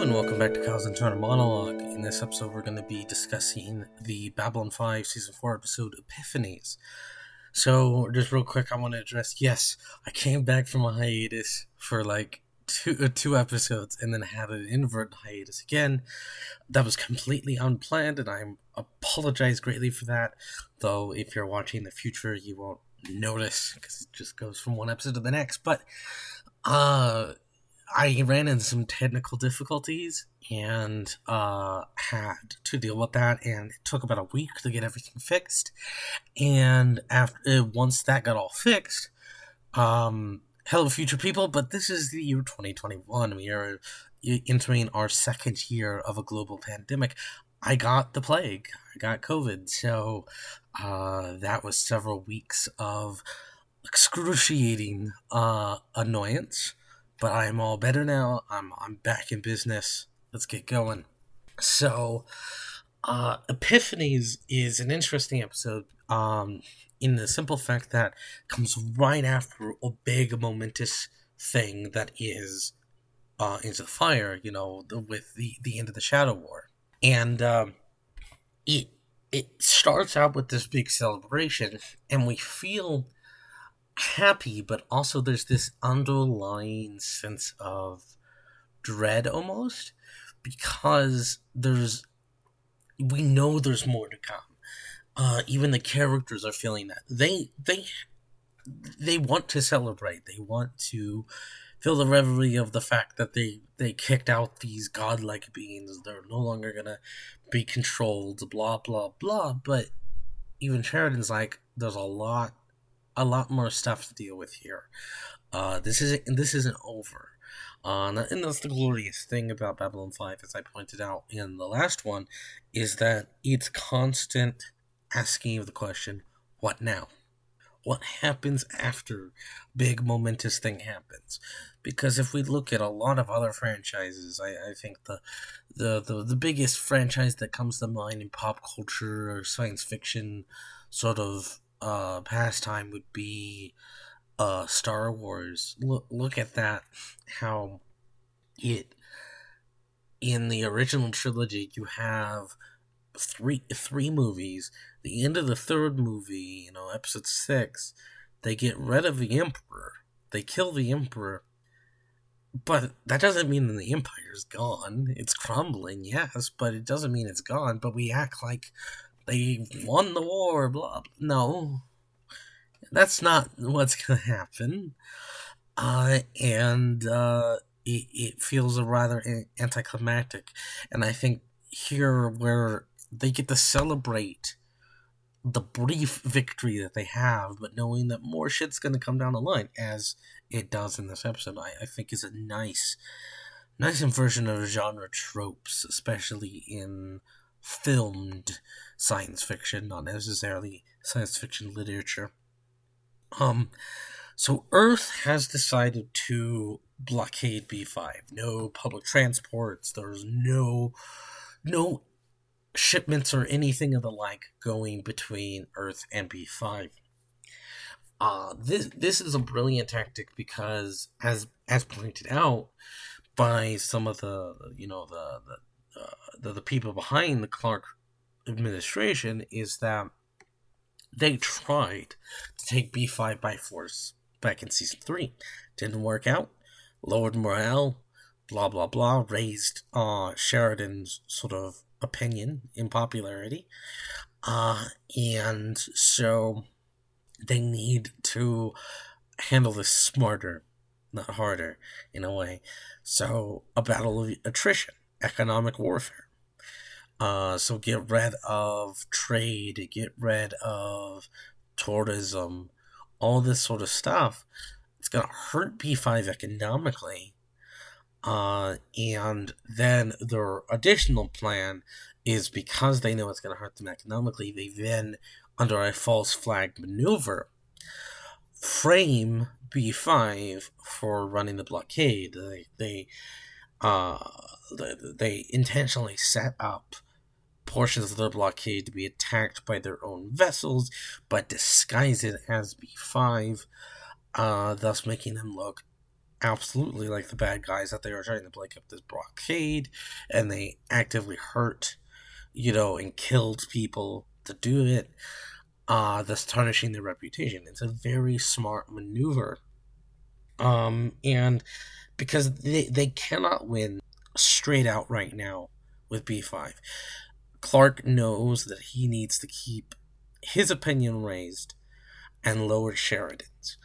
And welcome back to Kyle's Internal Monologue. In this episode, we're going to be discussing the Babylon 5 Season 4 episode Epiphanies. So, just real quick, I want to address yes, I came back from a hiatus for like two, uh, two episodes and then had an invert hiatus again. That was completely unplanned, and I apologize greatly for that. Though, if you're watching the future, you won't notice because it just goes from one episode to the next. But, uh, I ran into some technical difficulties and uh, had to deal with that, and it took about a week to get everything fixed. And after uh, once that got all fixed, um, hello, future people! But this is the year 2021. We are entering our second year of a global pandemic. I got the plague. I got COVID. So uh, that was several weeks of excruciating uh, annoyance but I'm all better now. I'm I'm back in business. Let's get going. So, uh, Epiphanies is an interesting episode. Um, in the simple fact that comes right after a big momentous thing that is uh, into the fire. You know, the, with the the end of the Shadow War, and um, it it starts out with this big celebration, and we feel happy, but also there's this underlying sense of dread almost because there's we know there's more to come. Uh, even the characters are feeling that they they they want to celebrate. They want to feel the revelry of the fact that they they kicked out these godlike beings. They're no longer gonna be controlled. Blah blah blah. But even Sheridan's like, there's a lot a lot more stuff to deal with here. Uh, this isn't this isn't over. Uh, and that's the glorious thing about Babylon 5, as I pointed out in the last one, is that it's constant asking of the question, what now? What happens after big momentous thing happens? Because if we look at a lot of other franchises, I, I think the, the, the, the biggest franchise that comes to mind in pop culture or science fiction sort of uh, pastime would be uh, Star Wars. Look, look at that. How it in the original trilogy you have three three movies. The end of the third movie, you know, episode six, they get rid of the Emperor. They kill the Emperor. But that doesn't mean the Empire's gone. It's crumbling, yes, but it doesn't mean it's gone. But we act like they won the war, blah, blah. No. That's not what's going to happen. Uh, and uh, it, it feels rather anticlimactic. And I think here, where they get to celebrate the brief victory that they have, but knowing that more shit's going to come down the line, as it does in this episode, I, I think is a nice, nice inversion of genre tropes, especially in filmed science fiction, not necessarily science fiction literature. Um, so Earth has decided to blockade B5. No public transports. There's no no shipments or anything of the like going between Earth and B5. Uh, this this is a brilliant tactic because, as as pointed out by some of the you know the the, uh, the, the people behind the Clark administration, is that they tried to take B5 by force back in season 3. Didn't work out. Lowered morale, blah blah blah, raised uh, Sheridan's sort of opinion in popularity. Uh, and so they need to handle this smarter, not harder, in a way. So, a battle of attrition, economic warfare. Uh, so get rid of trade, get rid of tourism, all this sort of stuff. It's gonna hurt B5 economically. Uh, and then their additional plan is because they know it's gonna hurt them economically, they then, under a false flag maneuver, frame B5 for running the blockade. They, they, uh, they, intentionally set up portions of the blockade to be attacked by their own vessels, but disguise it as B5, uh, thus making them look absolutely like the bad guys that they are trying to break up this blockade and they actively hurt, you know, and killed people to do it, uh, thus tarnishing their reputation. It's a very smart maneuver. Um, and because they, they cannot win straight out right now with B5. Clark knows that he needs to keep his opinion raised and lower Sheridan's.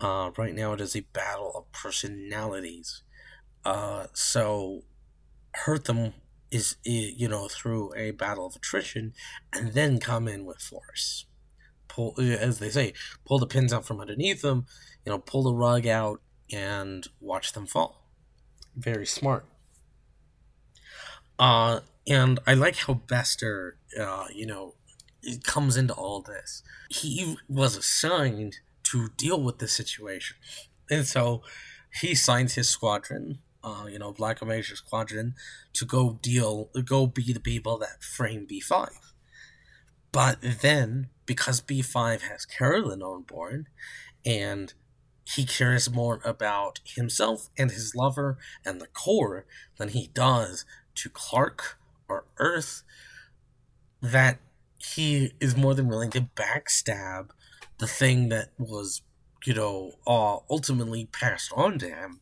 Uh, right now, it is a battle of personalities. Uh, so, hurt them is, you know, through a battle of attrition, and then come in with force. Pull, as they say, pull the pins out from underneath them, you know, pull the rug out and watch them fall. Very smart. Uh, and I like how Bester, uh, you know, comes into all this. He was assigned to deal with the situation, and so he signs his squadron, uh, you know, Black Omega Squadron, to go deal, go be the people that frame B five. But then, because B five has Carolyn on board, and he cares more about himself and his lover and the Corps than he does to Clark or Earth that he is more than willing to backstab the thing that was, you know, uh, ultimately passed on to him.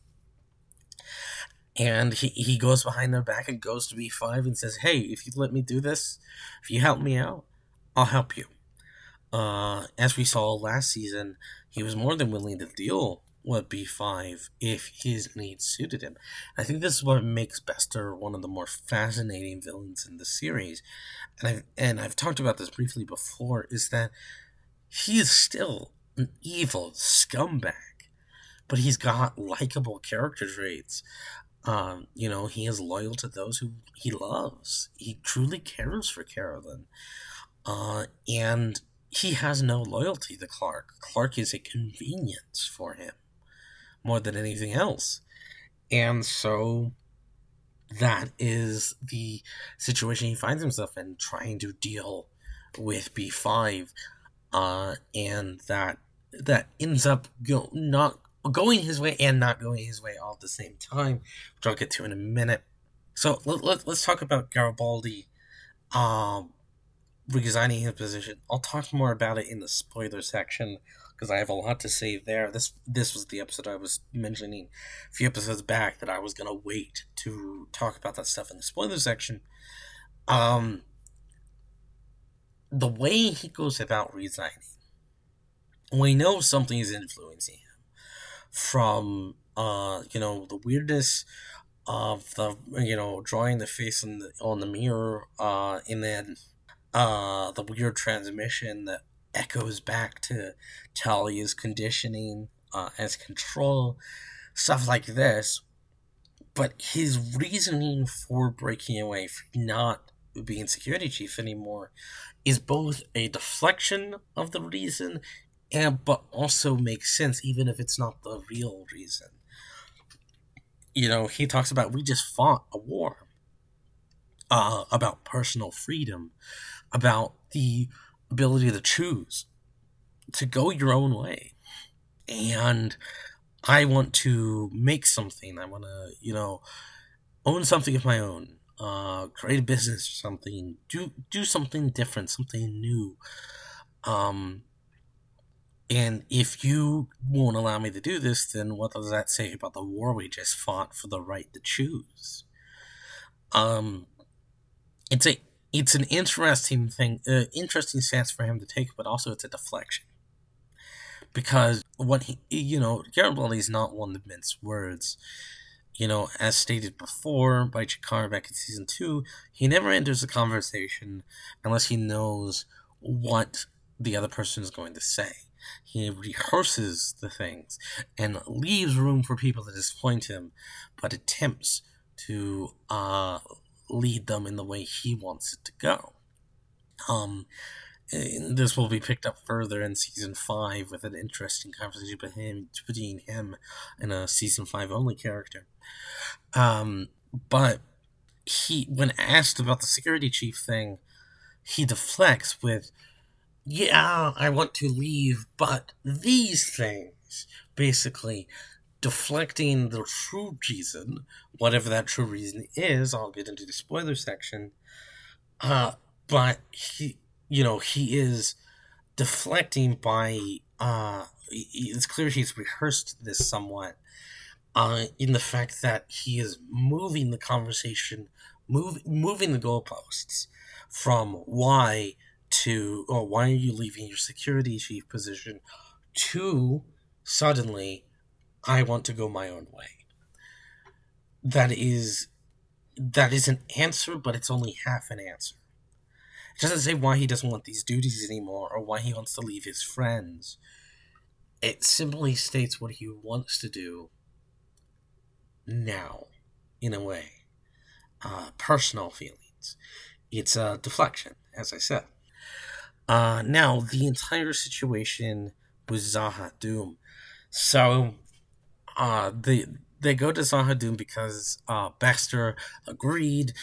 And he, he goes behind their back and goes to B5 and says, Hey, if you let me do this, if you help me out, I'll help you. Uh, as we saw last season, he was more than willing to deal would B5 if his needs suited him. I think this is what makes Bester one of the more fascinating villains in the series. And I've, and I've talked about this briefly before, is that he is still an evil scumbag, but he's got likable character traits. Um, you know, he is loyal to those who he loves. He truly cares for Carolyn. Uh, and he has no loyalty to Clark. Clark is a convenience for him more than anything else. And so that is the situation he finds himself in, trying to deal with B5. Uh, and that that ends up go, not going his way and not going his way all at the same time, which I'll get to in a minute. So let, let, us talk about Garibaldi um, resigning his position. I'll talk more about it in the spoiler section because I have a lot to say there. This this was the episode I was mentioning a few episodes back that I was gonna wait to talk about that stuff in the spoiler section. Um, the way he goes about resigning, we know something is influencing him from uh you know the weirdness of the you know drawing the face on the on the mirror uh and then uh the weird transmission that echoes back to Talia's conditioning uh, as control, stuff like this. But his reasoning for breaking away, for not being security chief anymore, is both a deflection of the reason and but also makes sense even if it's not the real reason. You know, he talks about we just fought a war. Uh, about personal freedom, about the ability to choose, to go your own way. And I want to make something. I want to, you know, own something of my own. Uh, create a business or something. Do do something different, something new. Um, and if you won't allow me to do this, then what does that say about the war we just fought for the right to choose? Um, it's a it's an interesting thing, uh, interesting stance for him to take, but also it's a deflection because what he, you know, Garibaldi is not one to mince words. You know, as stated before by G'Kar back in season two, he never enters a conversation unless he knows what the other person is going to say. He rehearses the things and leaves room for people to disappoint him, but attempts to uh, lead them in the way he wants it to go. Um, this will be picked up further in season five with an interesting conversation between him, and a season five only character. Um, but he, when asked about the security chief thing, he deflects with, "Yeah, I want to leave, but these things." Basically, deflecting the true reason, whatever that true reason is. I'll get into the spoiler section. Uh, but he, you know, he is deflecting by. Uh, it's clear he's rehearsed this somewhat. Uh, in the fact that he is moving the conversation, move, moving the goalposts from why to, or why are you leaving your security chief position to suddenly, I want to go my own way. That is that is an answer, but it's only half an answer. It doesn't say why he doesn't want these duties anymore or why he wants to leave his friends. It simply states what he wants to do now, in a way. Uh, personal feelings. It's a deflection, as I said. Uh, now, the entire situation with Z'ha'dum. So, uh, they they go to Z'ha'dum because uh, Bester agreed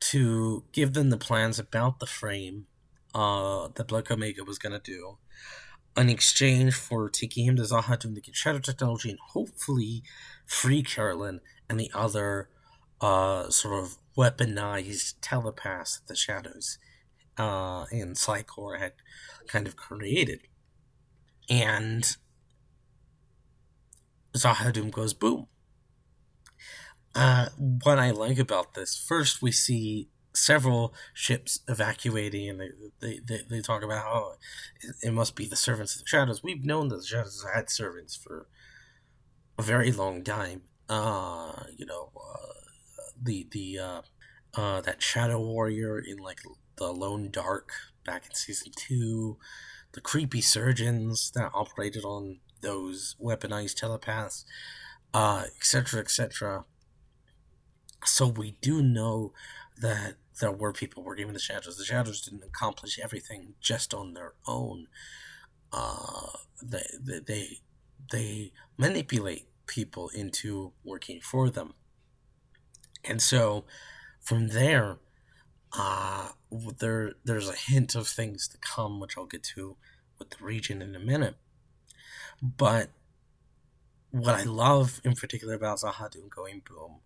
to give them the plans about the frame uh, that Black Omega was going to do in exchange for taking him to Z'ha'dum to get shadow technology and hopefully free Carolyn and the other uh, sort of weaponized telepaths that the shadows uh, and Psi Corps had kind of created. And Z'ha'dum goes boom. Uh, what I like about this, first we see several ships evacuating, and they they, they, they talk about how oh, it, must be the servants of the shadows. We've known that the shadows had servants for a very long time. Uh, you know, uh, the the uh, uh, that shadow warrior in like the Long Dark back in season two, the creepy surgeons that operated on those weaponized telepaths, etc., uh, etc. Et so we do know that there were people working with the shadows. The shadows didn't accomplish everything just on their own. Uh, they, they, they manipulate people into working for them. And so from there, uh, there there's a hint of things to come, which I'll get to with the Regent in a minute. But what I love in particular about Z'ha'dum going boom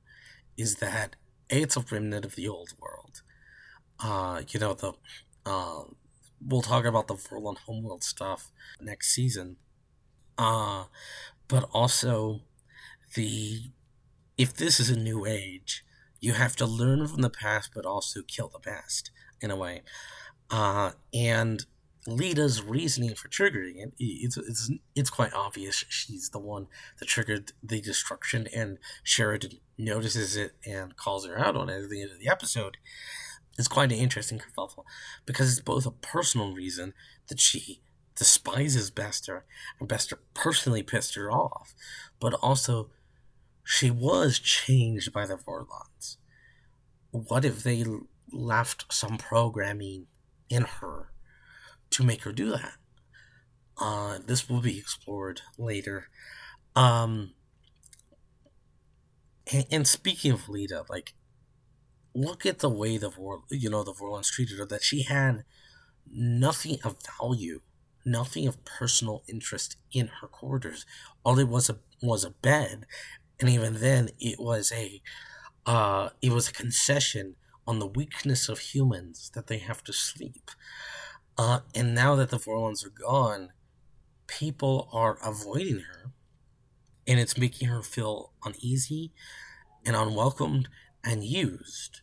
is that a it's a remnant of the old world. Uh, you know the uh, we'll talk about the Vorlon homeworld stuff next season. Uh, but also the if this is a new age, you have to learn from the past, but also kill the past in a way. Uh, and Lyta's reasoning for triggering it, it's, it's, it's quite obvious she's the one that triggered the destruction, and Sheridan notices it and calls her out on it at the end of the episode. It's quite an interesting kerfuffle because it's both a personal reason that she despises Bester, and Bester personally pissed her off, but also she was changed by the Vorlons. What if they left some programming in her to make her do that? Uh, this will be explored later. Um, and, and speaking of Lyta, like, look at the way the Vor, you know, the Vorlons treated her. That she had nothing of value, nothing of personal interest in her quarters. All it was a was a bed and even then it was a uh, it was a concession on the weakness of humans that they have to sleep. Uh, and now that the Vorlons are gone, people are avoiding her, and it's making her feel uneasy and unwelcomed and used.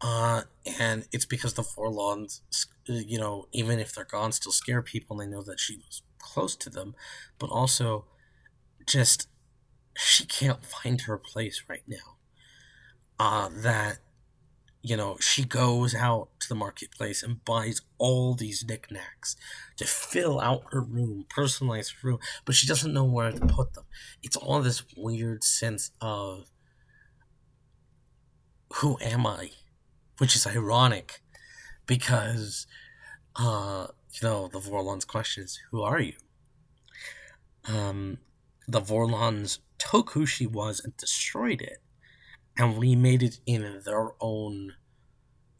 Uh, and it's because the Vorlons, you know, even if they're gone, still scare people, and they know that she was close to them, but also just she can't find her place right now. Uh, that, you know, she goes out to the marketplace and buys all these knickknacks to fill out her room, personalize her room, but she doesn't know where to put them. It's all this weird sense of who am I? Which is ironic because, uh, you know, the Vorlon's question is, who are you? Um, the Vorlons took who she was and destroyed it and remade it in their own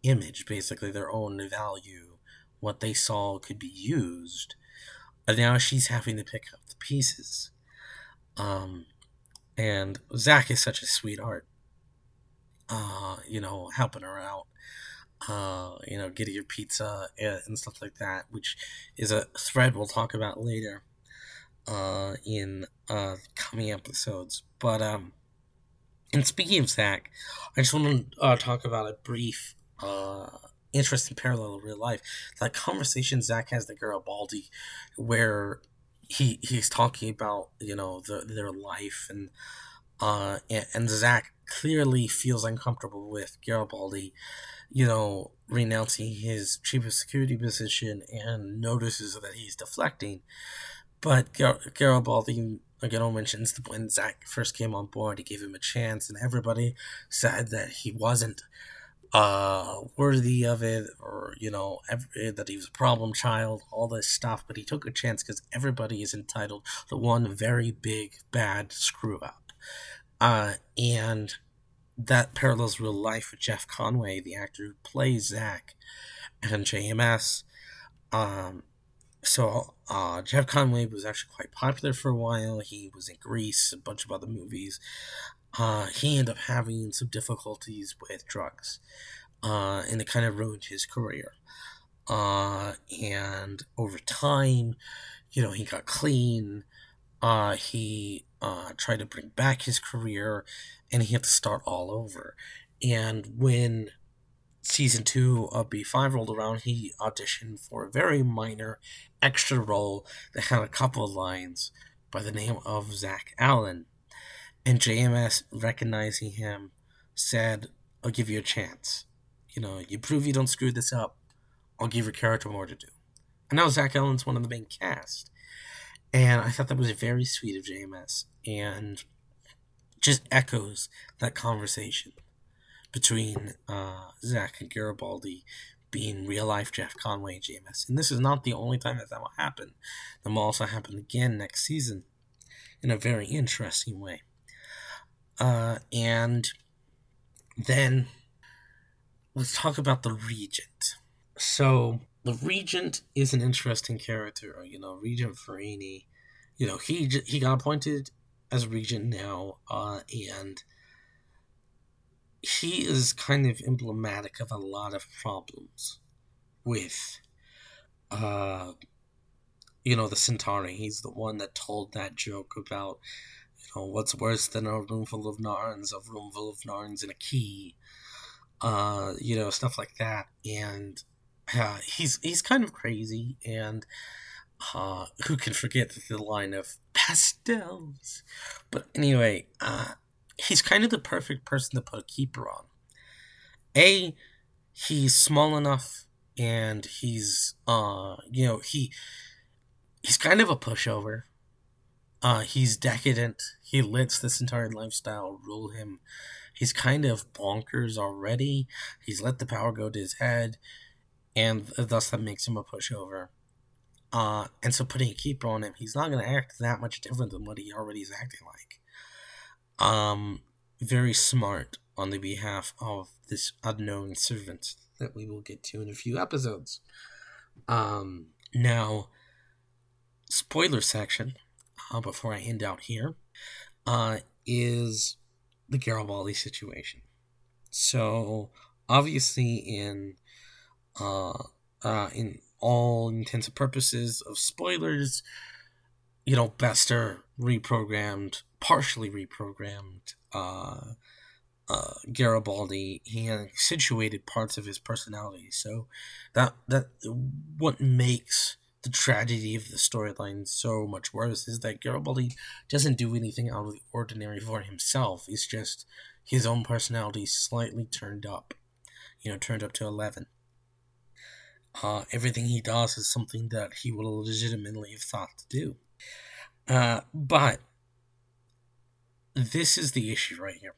image, basically their own value, what they saw could be used. And now she's having to pick up the pieces. Um, And Zach is such a sweetheart. Uh, you know, helping her out. Uh, you know, getting your pizza and stuff like that, which is a thread we'll talk about later uh, in uh, coming episodes. But um, and speaking of Zach, I just want to uh, talk about a brief uh, interesting parallel in real life. That conversation Zach has with Garibaldi, where he he's talking about you know the, their life and uh and, and Zach clearly feels uncomfortable with Garibaldi, you know, renouncing his chief of security position and notices that he's deflecting. But Gar- Garibaldi again mentions when Zach first came on board, he gave him a chance, and everybody said that he wasn't uh worthy of it or you know every, that he was a problem child all this stuff but he took a chance because everybody is entitled to one very big bad screw up. Uh and that parallels real life with jeff conaway the actor who plays zach and jms um so uh jeff conaway was actually quite popular for a while he was in Grease, a bunch of other movies uh, he ended up having some difficulties with drugs, uh, and it kind of ruined his career. Uh, and over time, you know, he got clean. Uh, he uh, tried to bring back his career, and he had to start all over. And when season two of B5 rolled around, he auditioned for a very minor extra role that had a couple of lines by the name of Zach Allen and JMS recognizing him said, I'll give you a chance. You know, you prove you don't screw this up, I'll give your character more to do. And now Zach Allen's one of the main cast. And I thought that was very sweet of JMS and just echoes that conversation between uh, Zach and Garibaldi being real life Jeff Conaway and JMS. And this is not the only time that that will happen. That will also happen again next season in a very interesting way. Uh, and then let's talk about the Regent. So the Regent is an interesting character. You know, Regent Virini. You know, he he got appointed as Regent now, uh, and he is kind of emblematic of a lot of problems with, uh, you know, the Centauri. He's the one that told that joke about you know, what's worse than a room full of Narns, a room full of Narns and a key, uh, you know, stuff like that. And uh, he's he's kind of crazy, and uh, who can forget the line of pastels? But anyway, uh, he's kind of the perfect person to put a keeper on. A, he's small enough, and he's uh, you know, he he's kind of a pushover uh, he's decadent. He lets this entire lifestyle rule him. He's kind of bonkers already. He's let the power go to his head, and thus that makes him a pushover. Uh, and so putting a keeper on him, he's not going to act that much different than what he already is acting like. Um, very smart on the behalf of this unknown servant that we will get to in a few episodes. Um, now, spoiler section uh, before I end out here, uh, is the Garibaldi situation. So obviously, in uh, uh, in all intents and purposes of spoilers, you know, Bester reprogrammed, partially reprogrammed uh, uh, Garibaldi. He accentuated parts of his personality. So that that what makes the tragedy of the storyline so much worse is that Garibaldi doesn't do anything out of the ordinary for himself. It's just his own personality slightly turned up, you know, turned up to 11. Uh, everything he does is something that he would legitimately have thought to do. Uh, but this is the issue right here.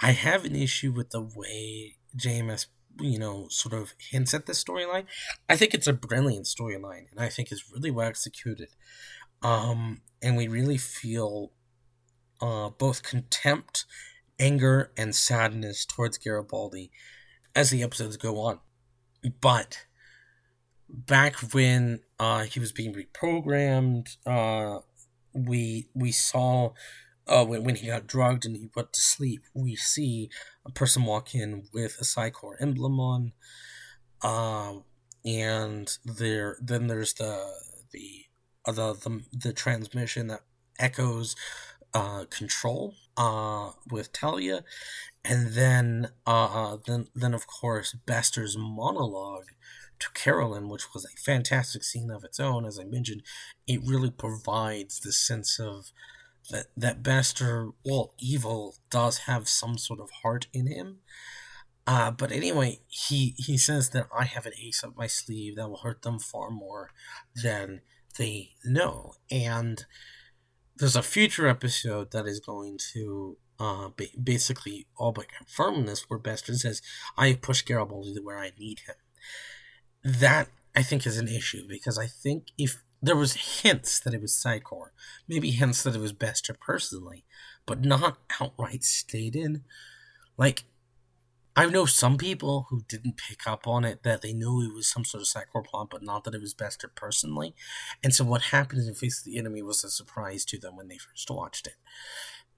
I have an issue with the way JMS you know, sort of hints at this storyline. I think it's a brilliant storyline, and I think it's really well executed. Um, and we really feel uh, both contempt, anger, and sadness towards Garibaldi as the episodes go on. But back when uh, he was being reprogrammed, uh, we we saw uh, when, when he got drugged and he went to sleep, we see a person walk in with a Psi Corps emblem on. Um, and there, then there's the the uh, the, the the transmission that echoes uh, control uh, with Talia, and then uh, then then of course Bester's monologue to Carolyn, which was a fantastic scene of its own. As I mentioned, it really provides the sense of that that Bester, well, evil does have some sort of heart in him. Uh, but anyway, he he says that I have an ace up my sleeve that will hurt them far more than they know, and there's a future episode that is going to uh, basically all but confirm this, where Bester says, "I pushed Garibaldi to where I need him." That I think is an issue because I think if there was hints that it was Psi Corps, maybe hints that it was Bester personally, but not outright stated. Like, I know some people who didn't pick up on it that they knew it was some sort of Psi Corps plot, but not that it was Bester personally. And so what happened in Face of the Enemy was a surprise to them when they first watched it.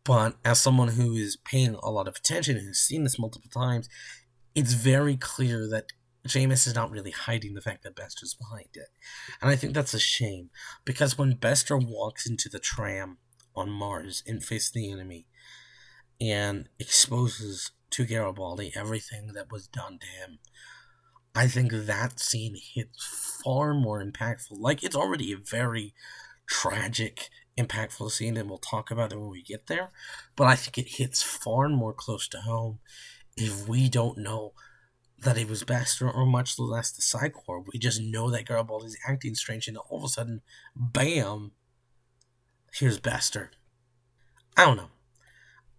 But as someone who is paying a lot of attention has seen this multiple times, it's very clear that JMS is not really hiding the fact that Bester's behind it. And I think that's a shame, because when Bester walks into the tram on Mars and faces the enemy and exposes to Garibaldi everything that was done to him, I think that scene hits far more impactful. Like, it's already a very tragic, impactful scene, and we'll talk about it when we get there, but I think it hits far more close to home if we don't know that he was Bester, much less the Psi Corps. We just know that Garibaldi's acting strange, and all of a sudden, bam, here's Bester. I don't know.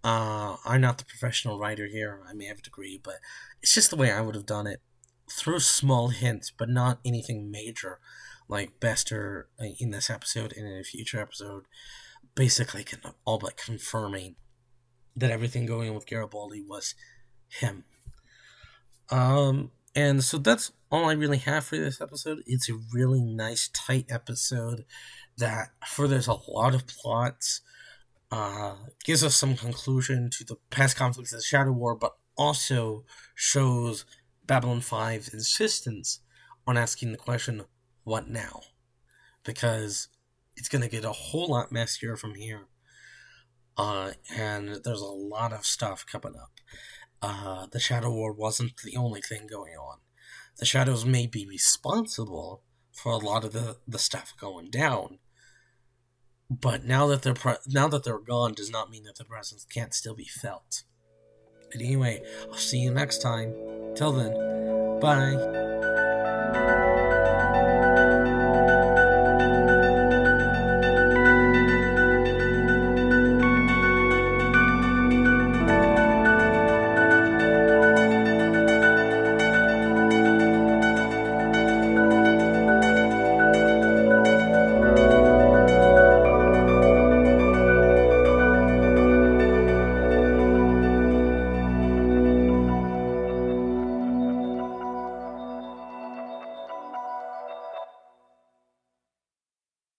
Uh, I'm not the professional writer here. I may have a degree, but it's just the way I would have done it. Through small hints, but not anything major, like Bester in this episode and in a future episode, basically all but confirming that everything going on with Garibaldi was him. Um, and so that's all I really have for this episode. It's a really nice, tight episode that furthers a lot of plots, uh, gives us some conclusion to the past conflicts of the Shadow War, but also shows Babylon 5's insistence on asking the question, what now? Because it's going to get a whole lot messier from here. Uh, and there's a lot of stuff coming up uh, the Shadow War wasn't the only thing going on. The Shadows may be responsible for a lot of the, the stuff going down, but now that they're pre- now that they're gone does not mean that the presence can't still be felt. But anyway, I'll see you next time. Till then, bye.